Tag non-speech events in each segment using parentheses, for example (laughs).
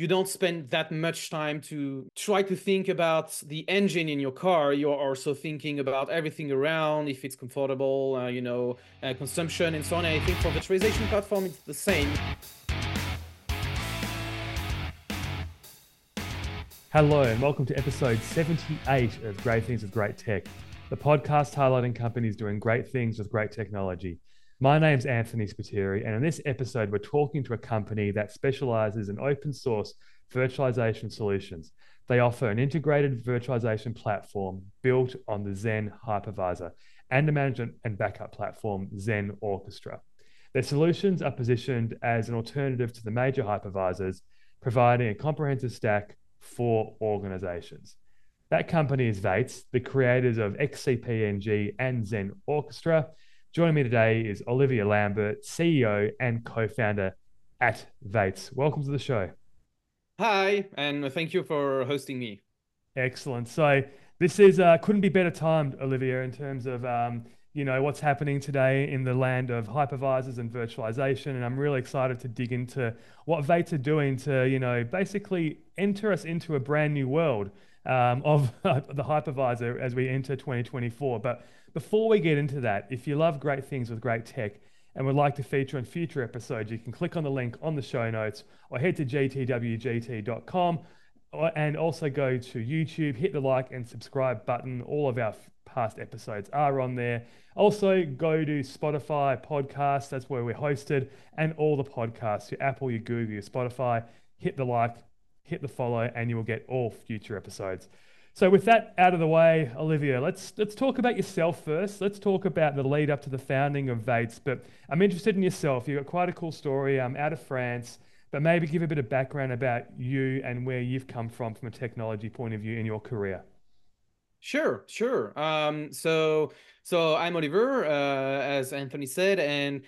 you don't spend that much time to try to think about the engine in your car. You're also thinking about everything around, if it's comfortable, uh, you know, uh, consumption and so on. And I think for virtualization platform, it's the same. Hello, and welcome to episode 78 of Great Things with Great Tech, the podcast highlighting companies doing great things with great technology. My name's Anthony Spiteri, and in this episode, we're talking to a company that specializes in open source virtualization solutions. They offer an integrated virtualization platform built on the Xen hypervisor and a management and backup platform, Xen Orchestra. Their solutions are positioned as an alternative to the major hypervisors, providing a comprehensive stack for organizations. That company is Vates, the creators of XCP-ng and Xen Orchestra. Joining me today is Olivier Lambert, CEO and co-founder at Vates. Welcome to the show. Hi, and thank you for hosting me. Excellent. So this is uh, couldn't be better timed, Olivier, in terms of um, you know what's happening today in the land of hypervisors and virtualization and i'm really excited to dig into what vates are doing to you know basically enter us into a brand new world um, of (laughs) the hypervisor as we enter 2024 but before we get into that if you love great things with great tech and would like to feature in future episodes you can click on the link on the show notes or head to gtwgt.com and also go to youtube hit the like and subscribe button all of our past episodes are on there. Also, go to Spotify podcasts, that's where we're hosted, and all the podcasts, your Apple, your Google, your Spotify. Hit the like, hit the follow, and you will get all future episodes. So with that out of the way, Olivier, let's let's talk about yourself first. Let's talk about the lead up to the founding of Vates. But I'm interested in yourself. You've got quite a cool story. I'm out of France, but maybe give a bit of background about you and where you've come from from a technology point of view in your career. Sure, sure. Um, so, so I'm Olivier, uh, as Anthony said, and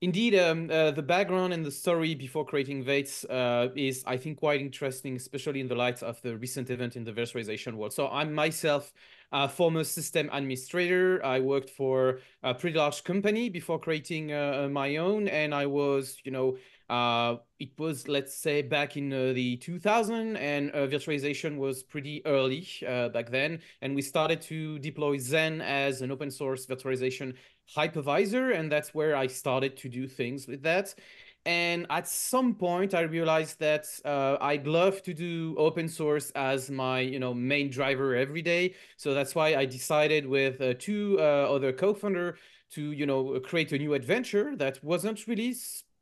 indeed, um, uh, the background and the story before creating Vates uh, is, I think, quite interesting, especially in the light of the recent event in the virtualization world. So, I'm myself a former system administrator. I worked for a pretty large company before creating uh, my own, and I was, you know, uh, it was, let's say, back in uh, the 2000, and uh, virtualization was pretty early uh, back then. And we started to deploy Xen as an open source virtualization hypervisor, and that's where I started to do things with that. And at some point, I realized that uh, I'd love to do open source as my, you know, main driver every day. So that's why I decided with uh, two other co-founder to, you know, create a new adventure that wasn't really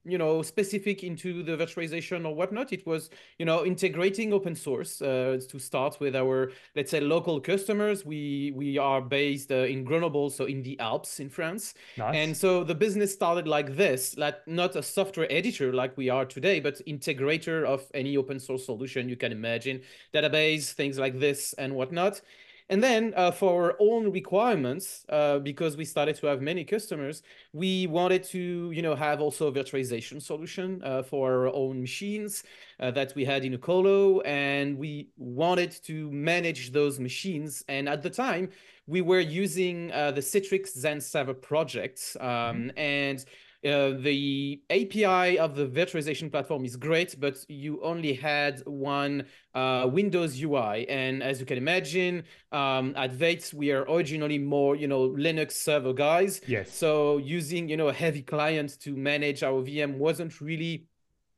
you know specific into the virtualization or whatnot. It was you know integrating open source uh, to start with our let's say local customers. We we are based uh, in grenoble so in the alps in france. Nice. and so the business started like this like not a software editor like we are today but integrator of any open source solution you can imagine database things like this and whatnot and then uh, for our own requirements, uh, because we started to have many customers, we wanted to, you know, have also a virtualization solution uh, for our own machines uh, that we had in a colo, and we wanted to manage those machines. And at the time, we were using uh, the Citrix Xen Server project, um, mm-hmm. and uh, the API of the virtualization platform is great, but you only had one uh, Windows UI. And as you can imagine, um, at Vates, we are originally more, you know, Linux server guys. Yes. So using, you know, a heavy client to manage our VM wasn't really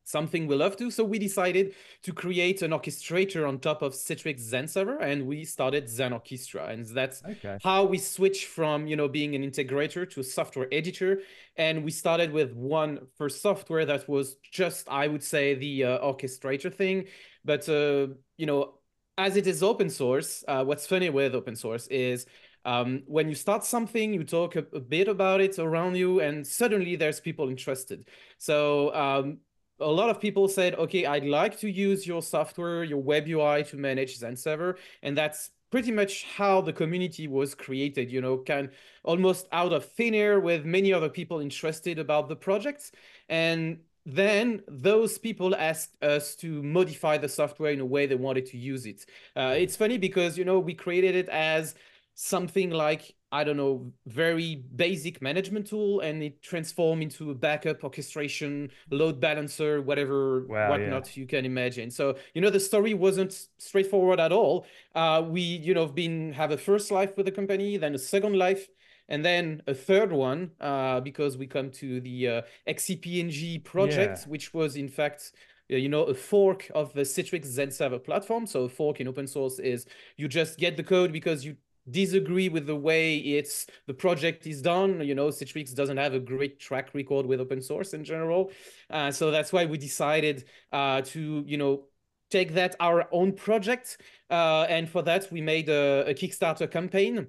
something we love to. So we decided to create an orchestrator on top of Citrix Xen server, and we started Xen Orchestra, and that's okay. how we switched from you know being an integrator to a software editor. And we started with one first software that was just, I would say, the uh, orchestrator thing. But uh, you know, as it is open source, uh, what's funny with open source is um, when you start something, you talk a, a, bit about it around you, and suddenly there's people interested. So um, a lot of people said, okay, I'd like to use your software, your web UI to manage Xen server. And that's pretty much how the community was created, you know, kind almost out of thin air with many other people interested about the projects. And then those people asked us to modify the software in a way they wanted to use it. Uh, it's funny because, you know, we created it as something like I don't know, very basic management tool, and it transformed into a backup orchestration, load balancer, whatever, wow, whatnot yeah. you can imagine. So you know, the story wasn't straightforward at all. Uh, we, you know, been have a first life with the company, then a second life, and then a third one uh, because we come to the uh, XCP-ng project, yeah. which was in fact uh, you know, a fork of the Citrix Xen server platform. So a fork in open source is you just get the code because you disagree with the way it's the project is done. You know, Citrix doesn't have a great track record with open source in general. Uh, so that's why we decided uh, to, you know, take that our own project. Uh, and for that, we made a, a Kickstarter campaign.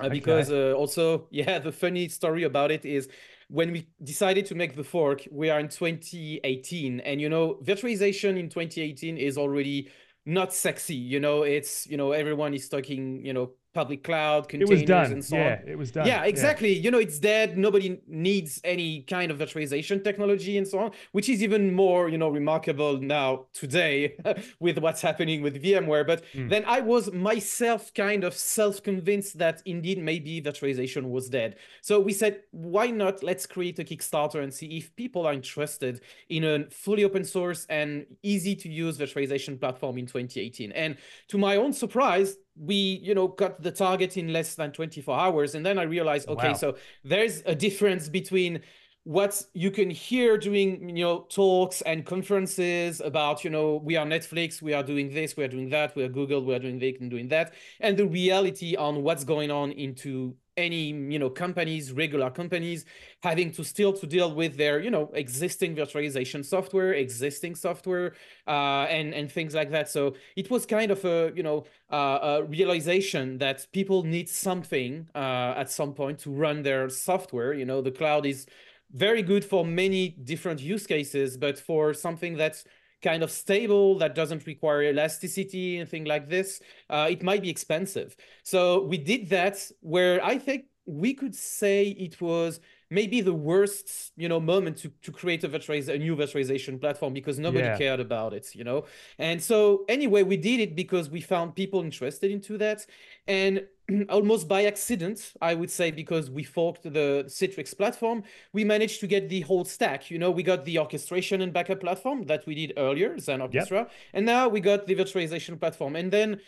Uh, okay. Because uh, also, (laughs) yeah, the funny story about it is when we decided to make the fork, we are in 2018. And, you know, virtualization in 2018 is already not sexy. You know, it's, you know, everyone is talking, you know, public cloud containers and so yeah, on. Yeah, it was done. Yeah, exactly. Yeah. You know, it's dead. Nobody needs any kind of virtualization technology and so on, which is even more, you know, remarkable now today (laughs) with what's happening with VMware. But mm. then I was myself kind of self-convinced that indeed maybe virtualization was dead. So we said, why not? Let's create a Kickstarter and see if people are interested in a fully open source and easy to use virtualization platform in 2018. And to my own surprise, we you know got the target in less than 24 hours and then i realized okay wow. so there's a difference between what you can hear during you know talks and conferences about you know we are netflix we are doing this we are doing that we are google we are doing this and doing that and the reality on what's going on into any you know companies regular companies having to still to deal with their you know existing virtualization software existing software uh, and and things like that. So it was kind of a you know uh, a realization that people need something uh, at some point to run their software. You know the cloud is very good for many different use cases but for something that's kind of stable that doesn't require elasticity and things like this, uh, it might be expensive. So we did that where I think we could say it was maybe the worst you know moment to, to create a, virtualiz- a new virtualization platform because nobody yeah. cared about it you know and so anyway we did it because we found people interested into that and (clears throat) almost by accident i would say because we forked the citrix platform we managed to get the whole stack you know we got the orchestration and backup platform that we did earlier xen orchestra yep. and now we got the virtualization platform and then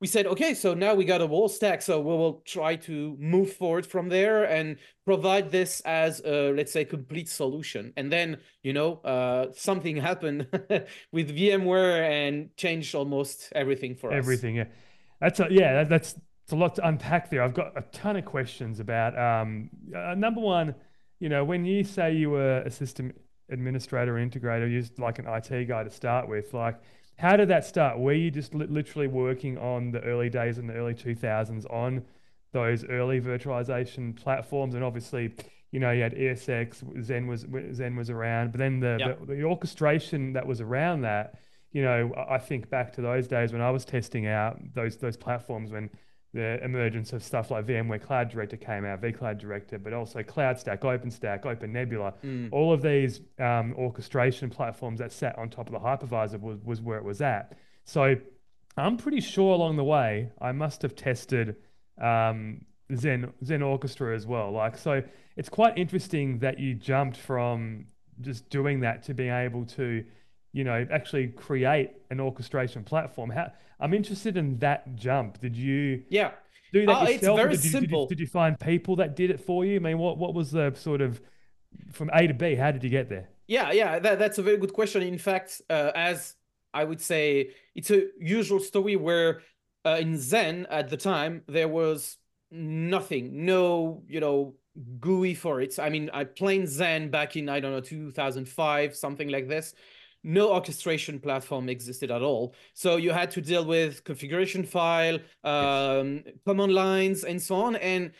we said, okay, so now we got a whole stack, so we will try to move forward from there and provide this as a, let's say, complete solution. And then, you know, uh, something (laughs) happened (laughs) with VMware and changed almost everything for everything, us. Everything, yeah. That's a, yeah, that's, that's a lot to unpack there. I've got a ton of questions about, um, uh, number one, you know, when you say you were a system administrator or integrator, you used like an IT guy to start with, like, how did that start? Were you just li- literally working on the early days in the early 2000s on those early virtualization platforms? And obviously, you know, you had ESX, Xen was Xen was around, but then the, yep. the, the orchestration that was around that, you know, I think back to those days when I was testing out those those platforms when the emergence of stuff like VMware Cloud Director came out, vCloud Director, but also CloudStack, OpenStack, OpenNebula. Mm. All of these um, orchestration platforms that sat on top of the hypervisor was, was where it was at. So I'm pretty sure along the way I must have tested um, Xen Xen Orchestra as well. Like so, it's quite interesting that you jumped from just doing that to being able to, you know, actually create an orchestration platform. How I'm interested in that jump. Did you? Yeah. Do that uh, yourself? It's very did you, simple. Did you, did you, find people that did it for you? I mean, what what was the sort of from A to B? How did you get there? Yeah, yeah, that, that's a very good question. In fact, uh, as I would say, it's a usual story where uh, in Xen at the time there was nothing, no, you know, GUI for it. I mean, I played Xen back in I don't know 2005, something like this no orchestration platform existed at all. So you had to deal with configuration file, um, yes. command lines, and so on. And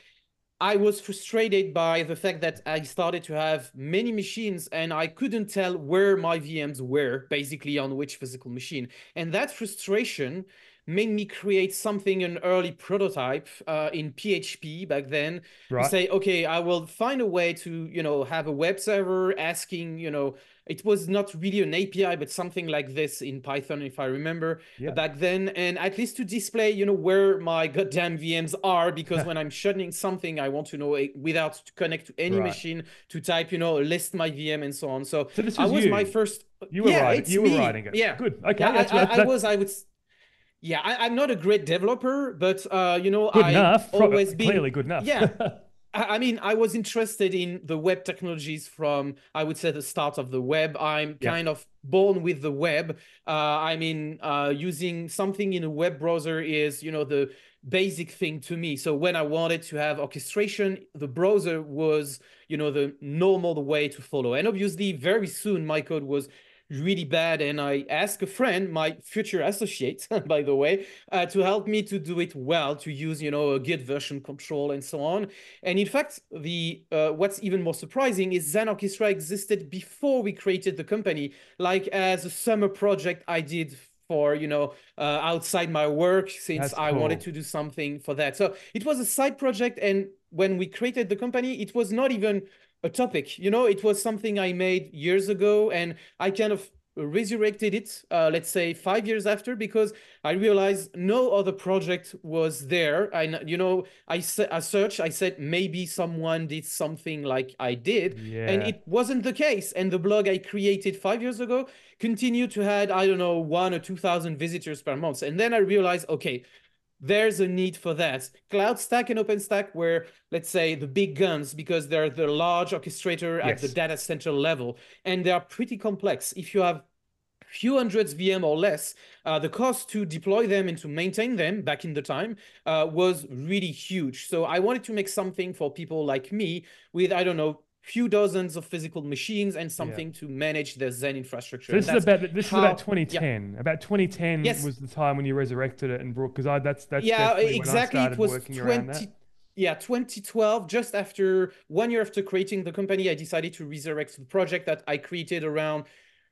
I was frustrated by the fact that I started to have many machines and I couldn't tell where my VMs were, basically on which physical machine. And that frustration made me create something, an early prototype uh, in PHP back then. Right. To say, okay, I will find a way to, you know, have a web server asking, you know, it was not really an API, but something like this in Python, if I remember Yeah. back then, and at least to display, you know, where my goddamn VMs are, because (laughs) when I'm shutting something, I want to know it without to connect to any Right. machine to type, you know, list my VM and so on. So, So this I was was you. my first. You were yeah, writing. You were me. writing it. Yeah, Good. Okay. yeah, that's, I, I, that's, I was. I would. Yeah, I, I'm not a great developer, but uh, you know, good I enough. Always been Clearly good enough. Yeah. (laughs) I I mean, I was interested in the web technologies from, I would say, the start of the web. I'm Yeah. kind of born with the web. Uh, I mean, uh, using something in a web browser is, you know, the basic thing to me. So when I wanted to have orchestration, the browser was, you know, the normal way to follow. And obviously, very soon my code was really bad and i asked a friend my future associate (laughs) by the way uh, to help me to do it well to use you know a git version control and so on. And in fact the uh, what's even more surprising is xen orchestra existed before we created the company like as a summer project i did for you know uh, outside my work since i wanted to do something for that. So it was a side project and when we created the company it was not even a topic. You know it was something i made years ago and i kind of resurrected it uh, let's say five years after because i realized no other project was there. I kn- you know i, I searched i said maybe someone did something like i did and it wasn't the case. And the blog i created five years ago continued to had i don't know one or two thousand visitors per month. And then i realized okay there's a need for that. CloudStack and OpenStack were, let's say, the big guns because they're the large orchestrator at the data center level, and they are pretty complex. If you have few hundreds VM or less, uh, the cost to deploy them and to maintain them back in the time uh, was really huge. So I wanted to make something for people like me with, I don't know, few dozens of physical machines and something to manage their Xen infrastructure. So this is about this how- is about yeah. 2010. About 2010 Yes. was the time when you resurrected it and brought because I that's that's yeah exactly it was 20 yeah 2012 just after one year after creating the company i decided to resurrect the project that i created around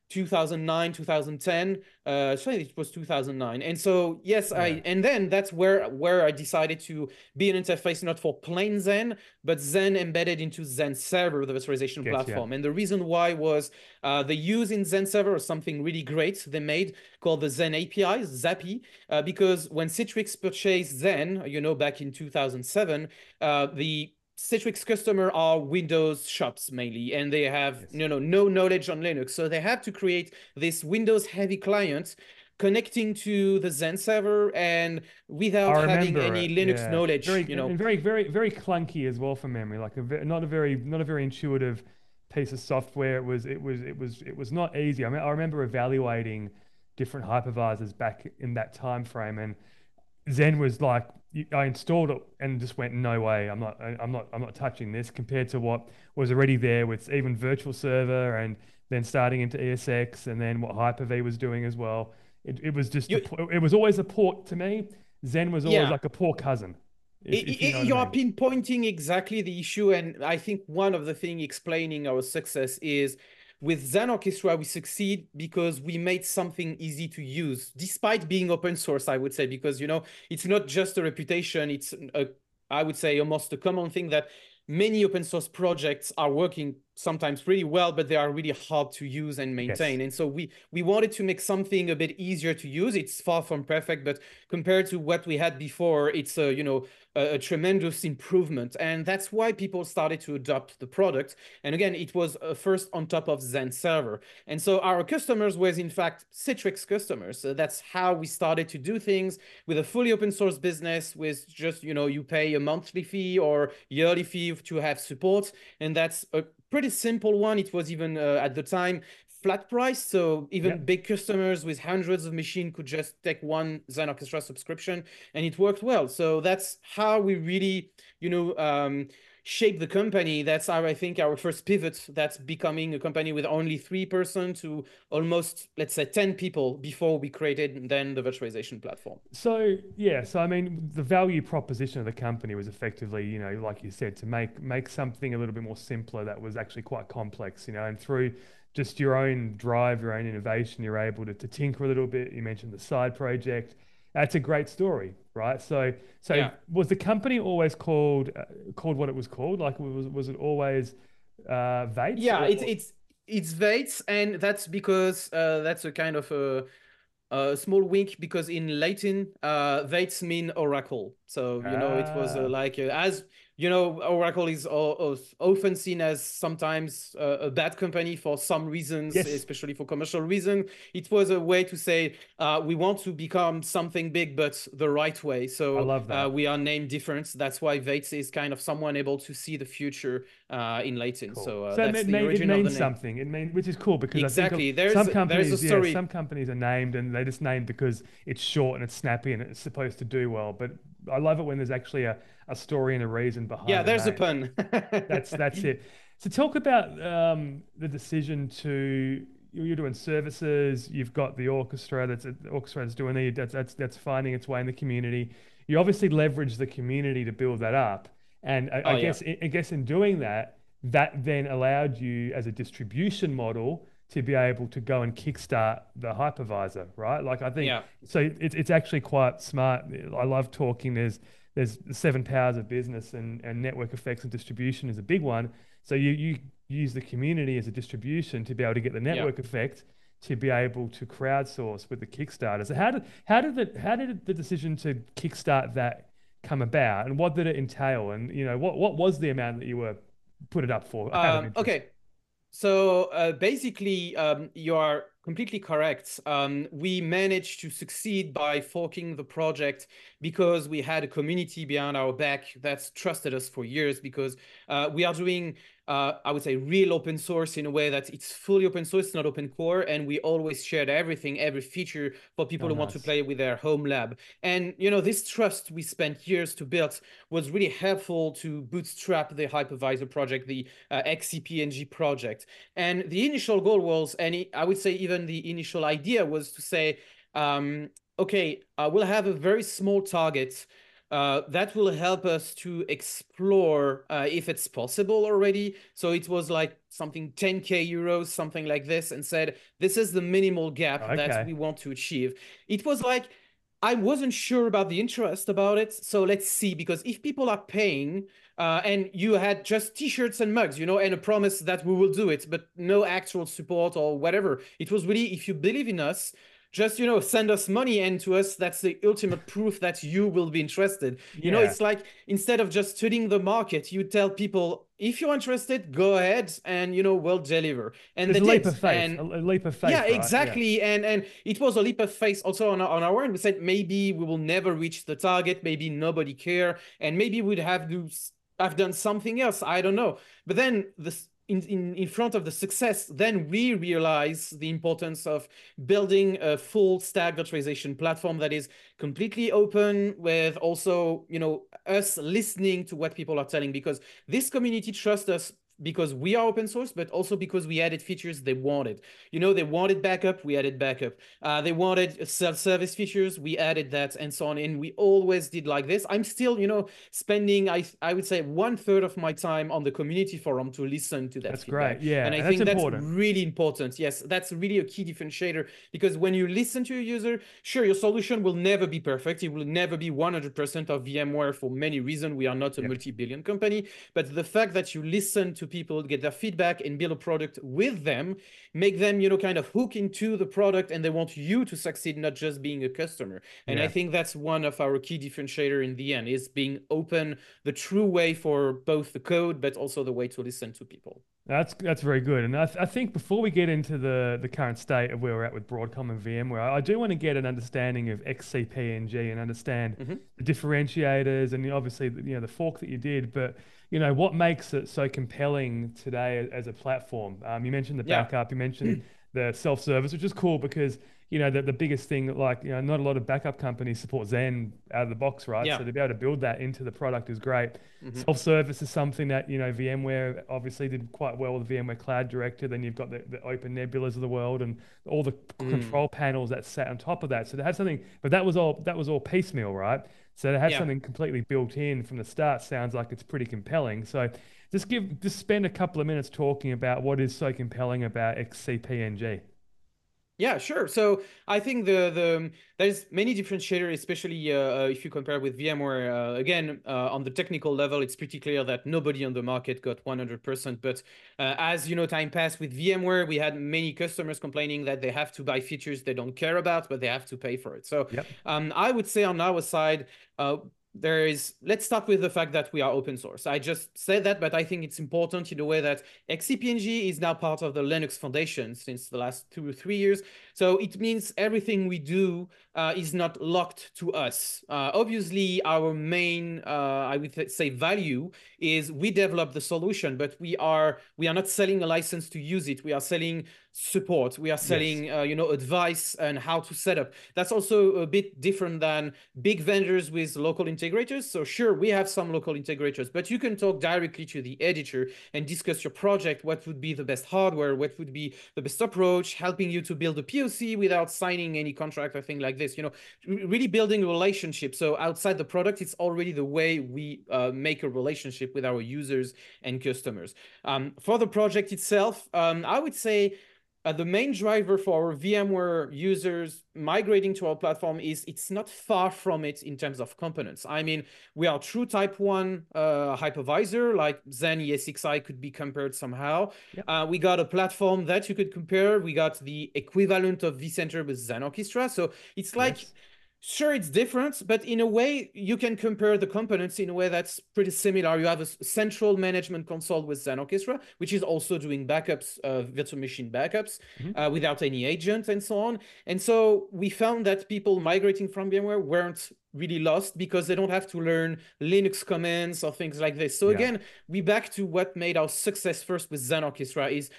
2009 2010 uh sorry it was 2009 and so yes i and then that's where where i decided to be an interface not for plain xen but xen embedded into xen server the virtualization Getcha. platform. And the reason why was uh they use in xen server or something really great they made called the xen api xapi uh, because when citrix purchased xen you know back in 2007 uh the Citrix customer are Windows shops mainly, and they have Yes. you know no knowledge on Linux, so they have to create this Windows heavy client connecting to the Xen server and without having any it, Linux yeah. knowledge, Very, you know. very, very, very clunky as well for memory. Like a ve- not a very, not a very intuitive piece of software. It was, it was, it was, it was not easy. I mean, I remember evaluating different hypervisors back in that time frame, and Xen was like, I installed it and just went, no way, I'm not, I'm not, I'm not touching this. Compared to what was already there with even Virtual Server and then starting into ESX and then what Hyper-V was doing as well. It, it was just, a You- po- it was always a port to me. Xen was always Yeah. like a poor cousin. if- if you know what I are mean. pinpointing exactly the issue, and I think one of the things explaining our success is with Xen Orchestra, we succeed because we made something easy to use, despite being open source, I would say, because you know it's not just a reputation, it's a I would say almost a common thing that many open source projects are working sometimes pretty well, but they are really hard to use and maintain. And so we we wanted to make something a bit easier to use. It's far from perfect, but compared to what we had before, it's a you know a, a tremendous improvement. And that's why people started to adopt the product. And again, it was uh, first on top of Xen server. And so our customers was in fact Citrix customers. So that's how we started to do things with a fully open source business with just, you know, you pay a monthly fee or yearly fee to have support. And that's a pretty simple one. It was even uh, at the time flat price. So even Yep. big customers with hundreds of machines could just take one Xen Orchestra subscription and it worked well. So that's how we really, you know, um, shape the company. That's our, I think, our first pivot. That's becoming a company with only three person to almost, let's say, 10 people before we created then the virtualization platform. So yeah, so I mean, the value proposition of the company was effectively, you know, like you said, to make make something a little bit more simpler that was actually quite complex, you know, and through just your own drive, your own innovation, you're able to, to tinker a little bit. You mentioned the side project, That's a great story, right? So, so Yeah. was the company always called uh, called what it was called? Like, was was it always uh, Vates? Yeah, or- it's it's it's Vates, and that's because uh, that's a kind of a, a small wink because in Latin, uh, Vates mean oracle. So you know it was Ah. uh, like uh, as you know, oracle is often seen as sometimes uh, a bad company for some reasons, Yes. especially for commercial reasons. It was a way to say uh, we want to become something big, but the right way. So I love Uh, we are named different. That's why Vates is kind of someone able to see the future uh, in Latin. Cool. So, uh, So it, that's mean- the it origin of the means name. something. It means which is cool because I Exactly. think There's- some there's a companies, yeah, story. some companies are named and they just named because it's short and it's snappy and it's supposed to do well. But I love it when there's actually a, a story and a reason behind. Yeah, the there's a pun. (laughs) That's that's it. So talk about um, the decision to you're doing services. You've got the orchestra. That's the orchestra that's doing the that's that's that's finding its way in the community. You obviously leverage the community to build that up, and I, Oh, I yeah. guess I guess in doing that, that then allowed you as a distribution model to be able to go and kickstart the hypervisor, right? Like I think Yeah. so. It's it's actually quite smart. I love talking. There's there's the seven powers of business and, and network effects and distribution is a big one. So you you use the community as a distribution to be able to get the network effect to be able to crowdsource with the Kickstarter. So how did how did the how did the decision to kickstart that come about, and what did it entail, and you know what what was the amount that you were put it up for? Um, okay. So uh, basically, um, you are completely correct. Um, we managed to succeed by forking the project because we had a community behind our back that's trusted us for years because uh, we are doing, uh, I would say, real open source in a way that it's fully open source, not open core. And we always shared everything, every feature for people Oh, who want to play with their home lab. And, you know, this trust we spent years to build was really helpful to bootstrap the hypervisor project, the uh, XCPNG project. And the initial goal was, and I would say even the initial idea was to say, um, okay, uh, we'll have a very small target uh, that will help us to explore uh, if it's possible already. So it was like something 10k euros, something like this, and said this is the minimal gap Okay. that we want to achieve. It was like I wasn't sure about the interest about it, so let's see because if people are paying uh, and you had just t-shirts and mugs, you know, and a promise that we will do it, but no actual support or whatever, it was really if you believe in us. Just you know, send us money, and to us, that's the ultimate proof that you will be interested. You know, it's like instead of just studying the market, you tell people if you're interested, go ahead, and you know we'll deliver. And a leap did. of faith. And a, leap of faith. yeah, right? exactly. And and it was a leap of faith also on our, on our end. We said maybe we will never reach the target, maybe nobody care, and maybe we'd have to have done something else. I don't know. But then this. In, in, in front of the success, then we realize the importance of building a full stack virtualization platform that is completely open with also, you know, us listening to what people are telling because this community trusts us because we are open source, but also because we added features they wanted. You know, they wanted backup, we added backup. Uh, they wanted self-service features, we added that, and so on. And we always did like this. I'm still, you know, spending I I would say one third of my time on the community forum to listen to that. That's feedback. great. Yeah, and I and think that's that's important. really important. Yes, that's really a key differentiator because when you listen to a user, sure, your solution will never be perfect. It will never be 100% of VMware for many reasons. We are not a Yep. multi-billion company, but the fact that you listen to people, get their feedback, and build a product with them, make them, you know, kind of hook into the product, and they want you to succeed, not just being a customer. And I think that's one of our key differentiator in the end is being open, the true way for both the code, but also the way to listen to people. That's that's very good. And I, th- I think before we get into the, the current state of where we're at with Broadcom and VMware, I do want to get an understanding of XCPNG and understand Mhm. the differentiators and obviously you know the fork that you did, but you know what makes it so compelling today as a platform. Um, you mentioned the Yeah. backup, you mentioned the self service, which is cool because you know the, the biggest thing like you know not a lot of backup companies support Xen out of the box, right? Yeah. So to be able to build that into the product is great. Mhm. Self-service is something that you know VMware obviously did quite well with VMware Cloud Director. Then you've got the, the Open Nebulas of the world and all the Mm. control panels that sat on top of that. So they had something, but that was all that was all piecemeal, right? So to have Yeah. something completely built in from the start sounds like it's pretty compelling. So just give just spend a couple of minutes talking about what is so compelling about XCPNG. Yeah, sure. So I think the the there's many differentiators, especially uh, uh, if you compare with VMware. Uh, again, uh, on the technical level, it's pretty clear that nobody on the market got 100%. But uh, as you know, time passed with VMware, we had many customers complaining that they have to buy features they don't care about, but they have to pay for it. So Yep. um, I would say on our side, uh, there is let's start with the fact that we are open source. I just said that but i think it's important in a way that xcpng is now part of the linux foundation since the last two or three years. So it means everything we do uh, is not locked to us. Uh, obviously our main uh, i would say value is we develop the solution but we are we are not selling a license to use it. We are selling support. We are selling yes. uh, you know advice and how to set up. That's also a bit different than big vendors with local integrators. So sure we have some local integrators but you can talk directly to the editor and discuss your project what would be the best hardware what would be the best approach helping you to build a poc without signing any contract or thing like this you know really building a relationship. So outside the product it's already the way we uh, make a relationship with our users and customers. Um, for the project itself um, i would say uh, the main driver for our VMware users migrating to our platform is it's not far from it in terms of components. I mean, we are true type one uh, hypervisor, like Xen ESXi could be compared somehow. Yep. Uh, we got a platform that you could compare. We got the equivalent of vCenter with Xen Orchestra. So it's like yes sure it's different but in a way you can compare the components in a way that's pretty similar you have a central management console with Xen Orchestra which is also doing backups uh, virtual machine backups mm-hmm. uh, without any agent and so on and so we found that people migrating from VMware weren't really lost because they don't have to learn Linux commands or things like this so yeah. again we back to what made our success first with Xen Orchestra is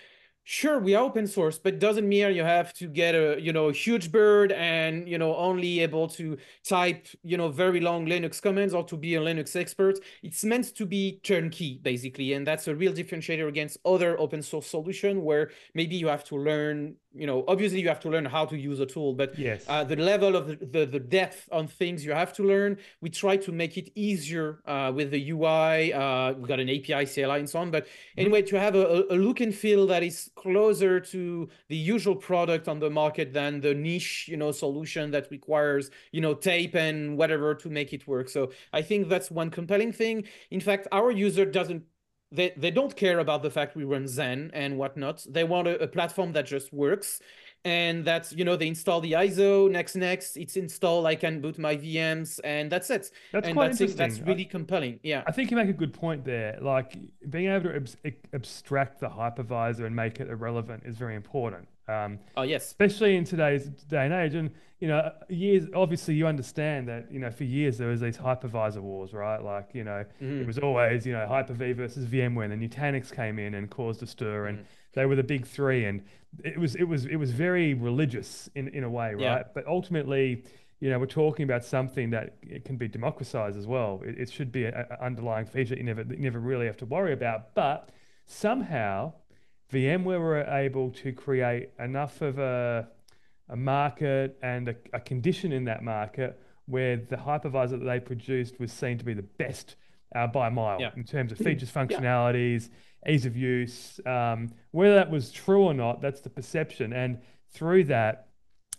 sure we are open source but doesn't mean you have to get a you know a huge bird and you know only able to type you know very long linux commands or to be a linux expert. It's meant to be turnkey basically and that's a real differentiator against other open source solution where maybe you have to learn you know obviously you have to learn how to use a tool but yes. uh, the level of the, the, the depth on things you have to learn we try to make it easier uh, with the ui uh, we've got an api cli and so on but mm-hmm. anyway to have a, a, look and feel that is closer to the usual product on the market than the niche you know solution that requires you know tape and whatever to make it work. So i think that's one compelling thing. In fact our user doesn't they they don't care about the fact we run Xen and whatnot. They want a, a platform that just works, and that's you know they install the ISO next next. It's installed. I can boot my VMs, and that's it. That's and quite that's interesting. That's really I, compelling. Yeah, I think you make a good point there. Like being able to ab- abstract the hypervisor and make it irrelevant is very important. Um, oh yes, especially in today's day and age, and you know, years. Obviously, you understand that you know for years there was these hypervisor wars, right? Like you know, mm-hmm. it was always you know Hyper-V versus VMware, and then Nutanix came in and caused a stir, and mm-hmm. they were the big three, and it was it was it was very religious in in a way, right? Yeah. But ultimately. You know, we're talking about something that it can be democratized as well. It, it should be an underlying feature you never, you never really have to worry about. But somehow, VMware were able to create enough of a, a market and a, a condition in that market where the hypervisor that they produced was seen to be the best uh, by a mile yeah. in terms of features, functionalities, yeah. ease of use. Um, whether that was true or not, that's the perception. And through that,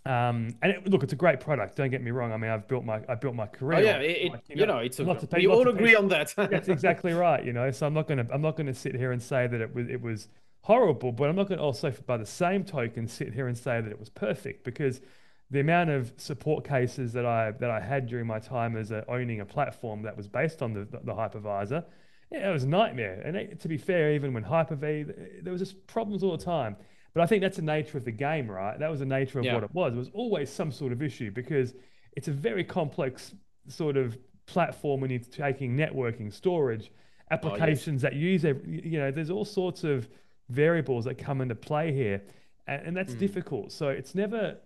um, and it, look, it's a great product. Don't get me wrong. I mean, I've built my I built my career. Oh yeah, it, like, you, know, you, know, it's a, lots of people, we all agree on that. that's exactly right. You know, so I'm not gonna I'm not gonna sit here and say that it was it was horrible, but I'm not going to also, by the same token, sit here and say that it was perfect because the amount of support cases that I that I had during my time as a, owning a platform that was based on the, the, the hypervisor, yeah, it was a nightmare. And it, to be fair, even when Hyper-V, there was just problems all the time. But I think that's the nature of the game, right? That was the nature of yeah. what it was. It was always some sort of issue because it's a very complex sort of platform when you're taking networking, storage, applications oh, yes. that use, every, you know, there's all sorts of variables that come into play here, and, and that's mm. difficult. So it's never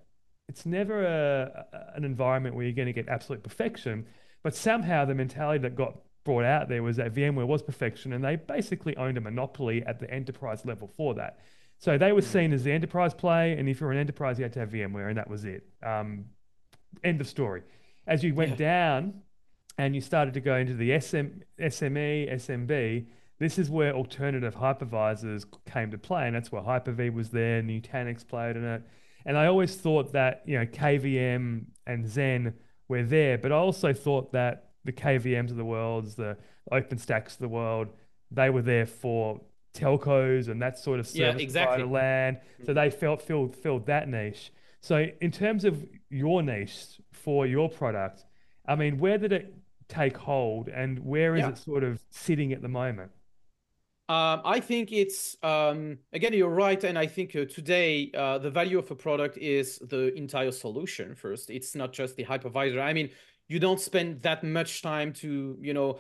it's never a, a, an environment where you're going to get absolute perfection, but somehow the mentality that got brought out there was that VMware was perfection, and they basically owned a monopoly at the enterprise level for that. So they were hmm. seen as the enterprise play, and if you're an enterprise, you had to have VMware, and that was it. Um, end of story. As you went yeah. down and you started to go into the SM, SME, SMB, this is where alternative hypervisors came to play, and that's where Hyper-V was there, Nutanix played in it. And I always thought that, you know, KVM and Xen were there, but I also thought that the KVMs of the world, the OpenStacks of the world, they were there for telcos and that sort of service yeah, exactly. provider land. So they mm-hmm. felt filled filled that niche. So in terms of your niche for your product, I mean, where did it take hold and where is yeah. it sort of sitting at the moment? Um, I think it's um, again you're right, and I think uh, today uh, the value of a product is the entire solution. First, it's not just the hypervisor. I mean, you don't spend that much time to you know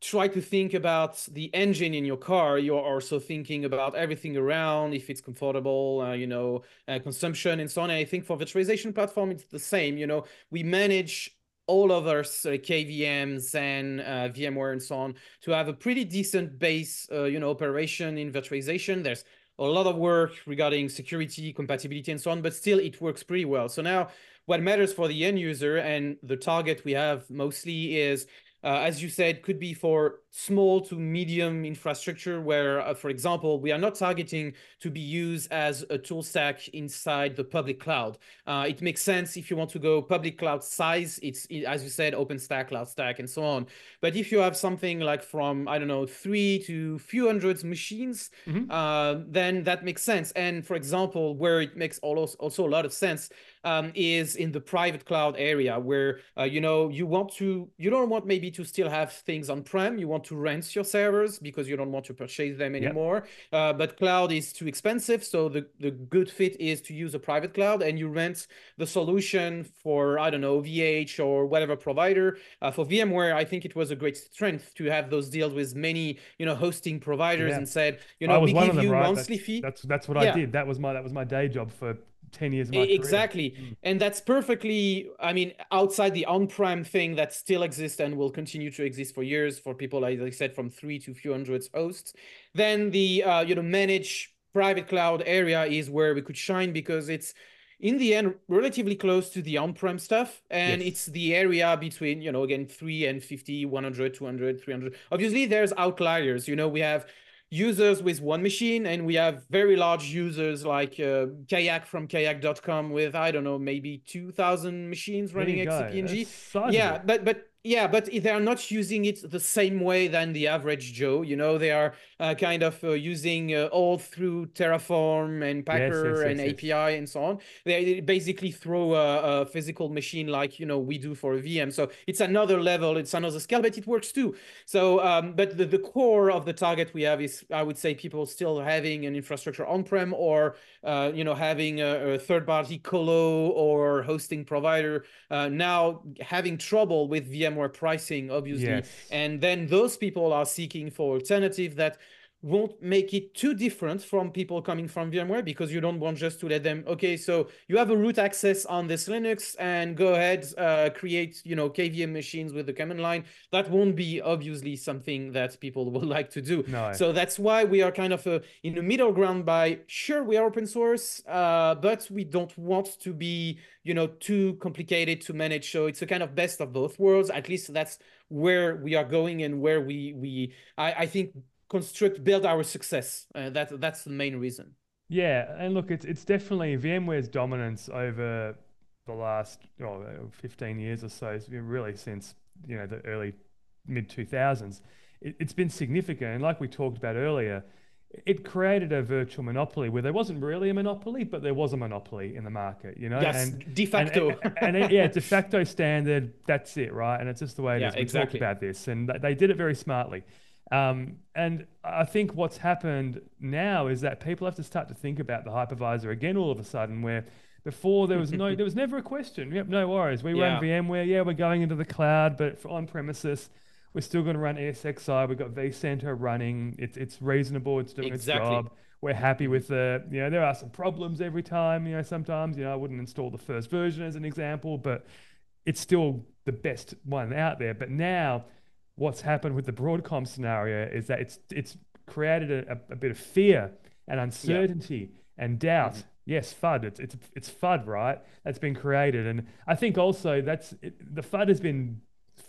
try to think about the engine in your car you're also thinking about everything around if it's comfortable uh, you know uh, consumption and so on and i think for virtualization platform it's the same you know we manage all of our uh, kvms and uh, vmware and so on to have a pretty decent base uh, you know operation in virtualization. There's a lot of work regarding security compatibility and so on but still it works pretty well. So now what matters for the end user and the target we have mostly is as you said, could be for small to medium infrastructure where, uh, for example, we are not targeting to be used as a tool stack inside the public cloud. Uh, it makes sense if you want to go public cloud size, it's, as you said, OpenStack, CloudStack, and so on. But if you have something like from, I don't know, three to few hundreds machines, mm-hmm. uh, then that makes sense. And for example, where it makes also also a lot of sense um, is in the private cloud area where, uh, you know, you want to, you don't want maybe to still have things on-prem, you want want to rent your servers because you don't want to purchase them anymore. Yep. Uh, but cloud is too expensive. So the, the good fit is to use a private cloud and you rent the solution for, I don't know, OVH or whatever provider. Uh, for VMware, I think it was a great strength to have those deals with many, you know, hosting providers yeah. and said, you know, we give them, you right? monthly that's, fee. That's that's what yeah. I did. That was my that was my day job for 10 years ago. exactly mm. and that's perfectly i mean outside the on-prem thing that still exists and will continue to exist for years for people like i said from three to few hundreds hosts then the uh, you know manage private cloud area is where we could shine because it's in the end relatively close to the on-prem stuff and yes. it's the area between you know again 3 and 50 100 200 300 obviously there's outliers you know we have users with one machine and we have very large users like uh, kayak from kayak.com with i don't know maybe 2000 machines running xcpng yeah but but yeah, but they are not using it the same way than the average Joe. You know, they are uh, kind of uh, using uh, all through Terraform and Packer yes, yes, yes, and API and so on. They basically throw a, a, physical machine like you know we do for a VM. So it's another level, it's another scale, but it works too. So, um, but the, the core of the target we have is, I would say, people still having an infrastructure on-prem or uh, you know having a, a third-party colo or hosting provider. Uh, now having trouble with VM VMware pricing, obviously. Yes. And then those people are seeking for alternative that won't make it too different from people coming from VMware because you don't want just to let them, okay, so you have a root access on this Linux and go ahead, uh, create, you know, KVM machines with the command line. That won't be obviously something that people (laughs) would like to do. No. So that's why we are kind of uh, in the middle ground by, sure, we are open source, uh, but we don't want to be, you know, too complicated to manage. So it's a kind of best of both worlds. At least that's where we are going and where we, we I, I think construct build our success. Uh, that that's the main reason. Yeah, and look, it's it's definitely VMware's dominance over the last oh, 15 years or so. Really since you know the early mid 2000s. It, it's been significant, and like we talked about earlier, it created a virtual monopoly where there wasn't really a monopoly, but there was a monopoly in the market, you know? Yes, and, de facto. And, and, and yeah, de facto standard, that's it, right? And it's just the way it yeah, is. We exactly. talked about this, and they did it very smartly. Um, and I think what's happened now is that people have to start to think about the hypervisor again all of a sudden, where before there was no, (laughs) there was never a question. Yep, no worries. We yeah. run VMware. Yeah, we're going into the cloud, but on premises, we're still going to run ESXi. We've got vCenter running. It's it's reasonable. It's doing exactly. its job. We're happy with the. You know, there are some problems every time. You know, sometimes you know I wouldn't install the first version as an example, but it's still the best one out there. But now what's happened with the Broadcom scenario is that it's it's created a, a bit of fear and uncertainty yeah. and doubt. Mm-hmm. Yes, FUD. It's it's it's FUD, right? That's been created, and I think also that's it, the FUD has been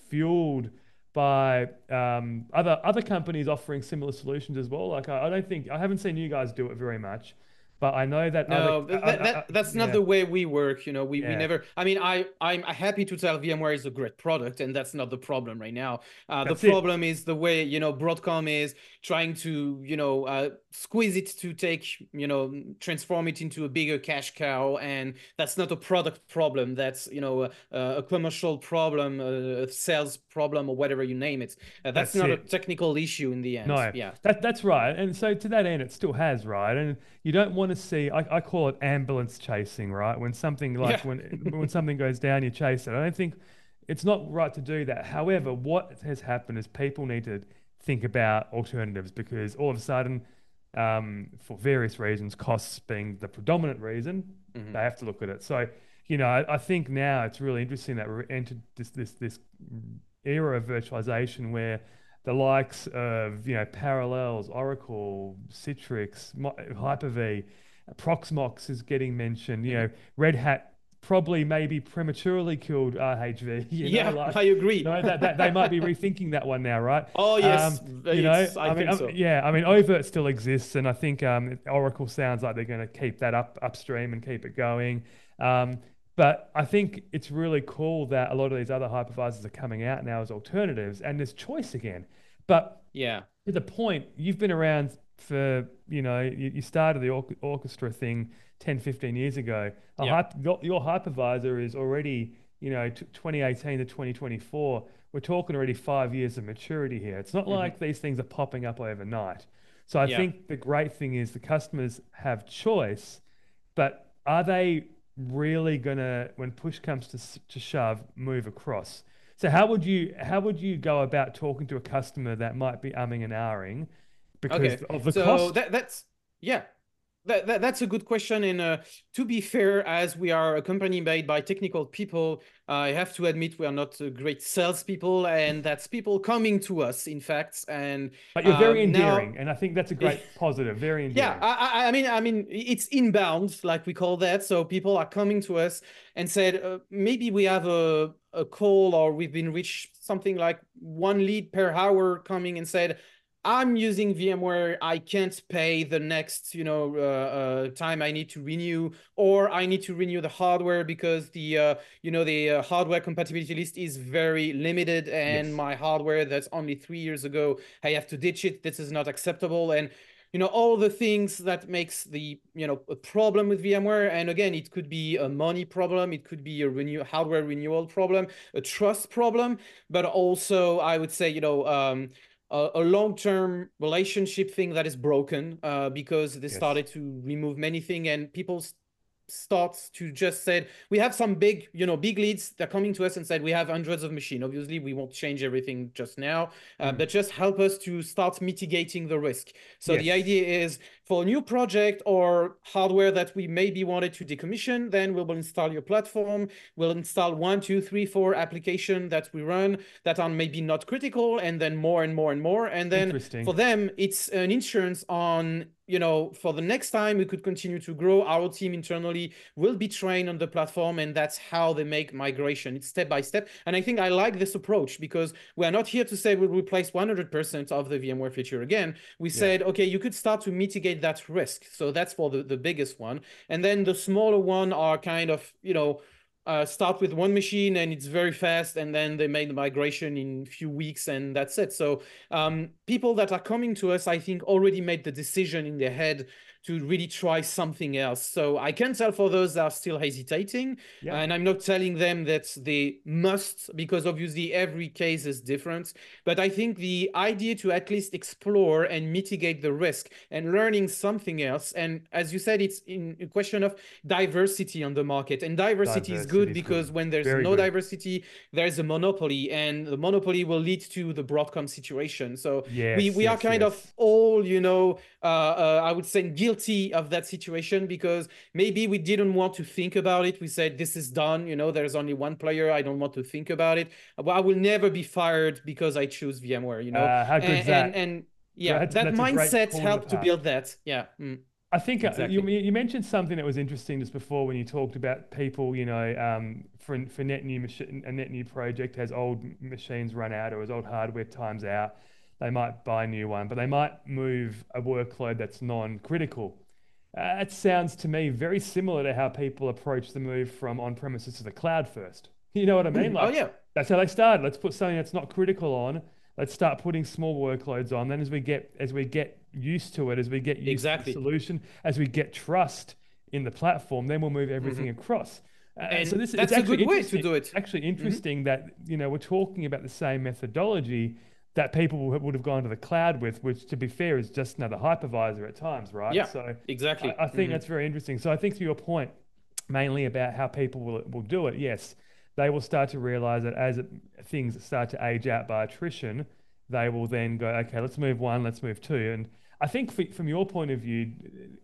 fueled by um, other other companies offering similar solutions as well. Like I, I don't think I haven't seen you guys do it very much, But I know that no, other, that, that, that's not yeah, the way we work. You know, we, we never. I mean, I I'm happy to tell VMware is a great product, and that's not the problem right now. Uh, the problem is the way you know Broadcom is trying to you know uh, squeeze it to take you know transform it into a bigger cash cow, and that's not a product problem. That's you know a, a commercial problem, a sales problem, or whatever you name it. Uh, that's, That's not a technical issue in the end. No, Yeah. that that's right. And so to that end, it still has, right? And you don't want to see. I, I call it ambulance chasing, right? When something like Yeah. when when something goes down, you chase it. I don't think it's not right to do that. However, what has happened is people need to think about alternatives because all of a sudden, um, for various reasons, costs being the predominant reason, Mhm. they have to look at it. So, you know, I, I think now it's really interesting that we're entered this this this era of virtualization where the likes of you know Parallels, Oracle, Citrix, Hyper-V, Proxmox is getting mentioned. You know, Red Hat probably maybe prematurely killed RHV. (laughs) You yeah, like, I agree. you know, that, that they might be rethinking that one now, right? (laughs) Oh yes, Um, you know, I, I mean, think so. yeah, I mean, oVirt still exists, and I think um, Oracle sounds like they're going to keep that up upstream and keep it going. Um, but I think it's really cool that a lot of these other hypervisors are coming out now as alternatives, and there's choice again. But Yeah. to the point, you've been around for, you know, you, you started the orch- orchestra thing 10, 15 years ago. A Yeah. hyp- your, hypervisor is already, you know, t- 2018 to 2024. We're talking already five years of maturity here. It's not Mhm. like these things are popping up overnight. So I Yeah. think the great thing is the customers have choice, but are they really gonna, when push comes to, to shove, move across? So how would you how would you go about talking to a customer that might be umming and ahhing because Okay. of the so cost? that that's yeah. That, that, that's a good question. And uh, to be fair, as we are a company made by technical people, I have to admit we are not uh, great salespeople, and that's people coming to us, in fact. And But you're very um, now- endearing, and I think that's a great (laughs) positive. Very endearing. Yeah, I, I, I mean, I mean, it's inbound, like we call that. So people are coming to us and said, uh, maybe we have a a call or we've been reached something like one lead per hour coming and said, I'm using VMware. I can't pay the next, you know, uh, uh, time I need to renew, or I need to renew the hardware because the, uh, you know, the uh, hardware compatibility list is very limited, and Yes. my hardware that's only three years ago, I have to ditch it. This is not acceptable, and you know all the things that makes the you know a problem with VMware. And again, it could be a money problem, it could be a renew hardware renewal problem, a trust problem, but also I would say you know. Um, a, a long-term relationship thing that is broken uh, because they Yes. started to remove many things and people starts to just said we have some big you know big leads they're coming to us and said we have hundreds of machine obviously we won't change everything just now uh, Mm. but just help us to start mitigating the risk so the idea is for a new project or hardware that we maybe wanted to decommission then we will install your platform. We'll install one two three four application that we run that are maybe not critical and then more and more and more. And then for them it's an insurance on you know for the next time we could continue to grow our team internally will be trained on the platform and that's how they make migration. It's step by step. And i think i like this approach because we're not here to say we'll replace 100% of the vmware feature again. We Yeah. said okay you could start to mitigate that risk. So that's for the, the biggest one. And then the smaller one are kind of you know uh, start with one machine and it's very fast and then they make the migration in few weeks and that's it. So um, people that are coming to us i think already made the decision in their head to really try something else so i can tell for those that are still hesitating Yeah. and i'm not telling them that they must because obviously every case is different but i think the idea to at least explore and mitigate the risk and learning something else and as you said it's in a question of diversity on the market and diversity is good is because good. when there's Very no good. diversity there's a monopoly and the monopoly will lead to the broadcom situation so Yes, we, we are kind yes. of all you know uh, uh, i would say guilty of that situation because maybe we didn't want to think about it we said this is done you know there's only one player i don't want to think about it Well, i will never be fired because i choose vmware you know Uh, how good's and, that? and, and yeah that mindset helped to build that yeah mm. I think uh, Exactly. you, you mentioned something that was interesting just before when you talked about people, you know, um, for, for net new machine, a net new project has old machines run out or as old hardware times out, they might buy a new one, but they might move a workload that's non-critical. Uh, it sounds to me very similar to how people approach the move from on premises to the cloud first. (laughs) You know what I mean? Like, oh, yeah. That's how they started. Let's put something that's not critical on. Let's start putting small workloads on. Then as we get as we get used to it, as we get used exactly. to the solution, as we get trust in the platform, then we'll move everything mm-hmm. across. Uh, and so this that's a good way to do it. Actually, mm-hmm. interesting mm-hmm. that you know we're talking about the same methodology that people would have gone to the cloud with, which to be fair is just another hypervisor at times, right? Yeah, so exactly. I, I think mm-hmm. that's very interesting. So I think to your point, mainly about how people will will do it. Yes, they will start to realize that as it, things start to age out by attrition, they will then go, okay, let's move one, let's move two, and I think for, from your point of view,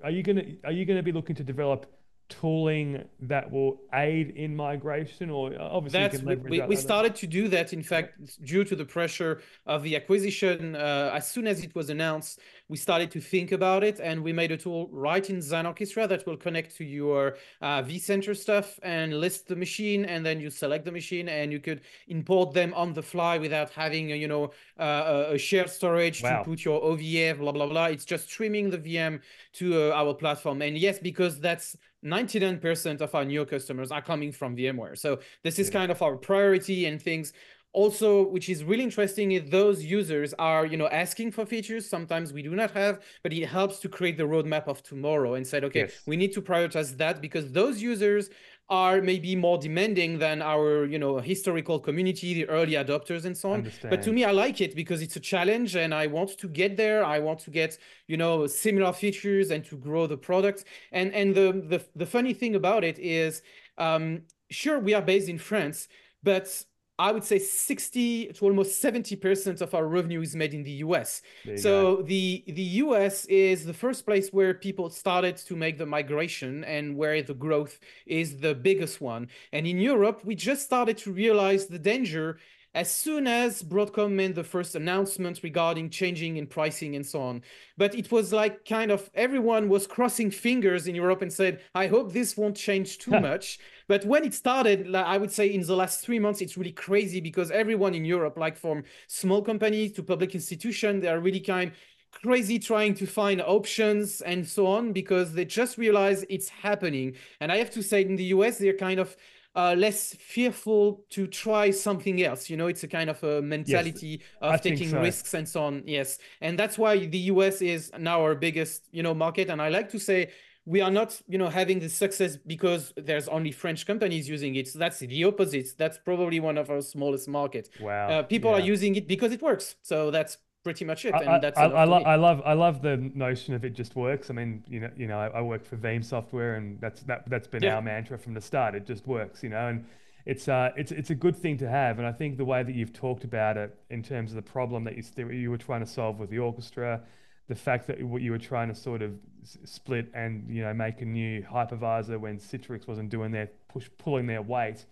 are you gonna are you gonna be looking to develop tooling that will aid in migration or obviously That's, we, we started to do that in fact due to the pressure of the acquisition uh, as soon as it was announced we started to think about it and we made a tool right in Xen Orchestra that will connect to your uh, vCenter stuff and list the machine and then you select the machine and you could import them on the fly without having a, you know uh, a shared storage wow. to put your OVF blah blah blah. It's just streaming the VM to uh, our platform. And yes because that's 99% of our new customers are coming from VMware. So this is yeah. kind of our priority and things also which is really interesting is those users are you know asking for features sometimes we do not have but it helps to create the roadmap of tomorrow and said okay yes. we need to prioritize that because those users are maybe more demanding than our you know historical community the early adopters and so on Understand. but to me i like it because it's a challenge and i want to get there i want to get you know similar features and to grow the product and and the the, the funny thing about it is um sure we are based in france but I would say 60 to almost 70% of our revenue is made in the US. So the the US is the first place where people started to make the migration and where the growth is the biggest one. And in Europe, we just started to realize the danger as soon as Broadcom made the first announcement regarding changing in pricing and so on. But it was like kind of everyone was crossing fingers in Europe and said, I hope this won't change too (laughs) much. But when it started, I would say in the last three months, it's really crazy because everyone in Europe, like from small companies to public institutions, they are really kind crazy trying to find options and so on because they just realize it's happening. And I have to say, in the US, they're kind of uh, less fearful to try something else. You know, it's a kind of a mentality yes, of I taking so. risks and so on. Yes, and that's why the US is now our biggest, you know, market. And I like to say we are not, you know, having the success because there's only French companies using it. So that's the opposite. That's probably one of our smallest markets. Wow. Uh, people yeah. are using it because it works. So that's pretty much it. And I, that's I, I, lo- I, love I love the notion of it just works. I mean, you know, you know, I, I work for Veeam Software, and that's that that's been yeah. our mantra from the start. It just works, you know, and it's uh it's it's a good thing to have. And I think the way that you've talked about it in terms of the problem that you you were trying to solve with the orchestra, the fact that what you were trying to sort of split and you know make a new hypervisor when Citrix wasn't doing their push pulling their weight,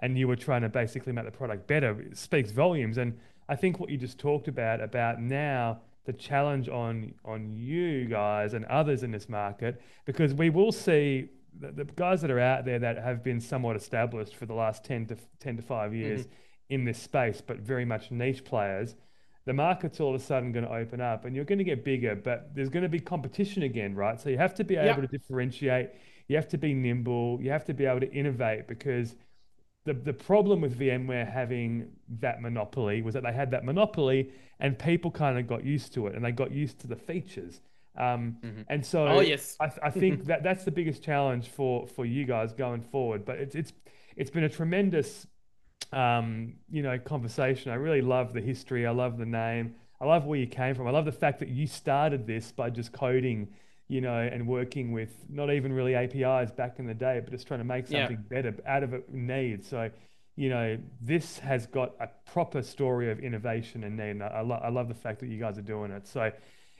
and you were trying to basically make the product better speaks volumes and I think what you just talked about about now the challenge on on you guys and others in this market because we will see the, the guys that are out there that have been somewhat established for the last 10 to 10 to 5 years mm-hmm. in this space but very much niche players the market's all of a sudden going to open up and you're going to get bigger but there's going to be competition again right so you have to be able yep. to differentiate you have to be nimble you have to be able to innovate because the, the problem with VMware having that monopoly was that they had that monopoly and people kind of got used to it and they got used to the features. Um, mm-hmm. And so oh, yes. I, I think that that's the biggest challenge for, for you guys going forward. But it's, it's, it's been a tremendous um, you know, conversation. I really love the history. I love the name. I love where you came from. I love the fact that you started this by just coding you know, and working with not even really APIs back in the day, but just trying to make something yeah. better out of it need. So, you know, this has got a proper story of innovation and need. And I, lo- I love the fact that you guys are doing it. So,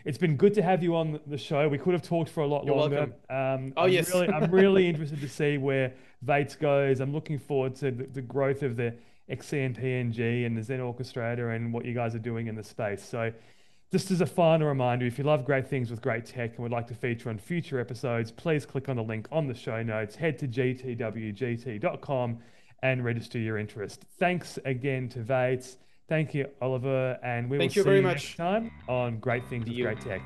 it's been good to have you on the show. We could have talked for a lot You're longer. Um, oh I'm yes, really, I'm (laughs) really interested to see where Vates goes. I'm looking forward to the, the growth of the XCNPNG and the Xen Orchestrator and what you guys are doing in the space. So just as a final reminder, if you love great things with great tech and would like to feature on future episodes, please click on the link on the show notes, head to gtwgt.com and register your interest. Thanks again to Vates. Thank you, Oliver, and we Thank will see you very you much. next time on Great Things with Great Tech.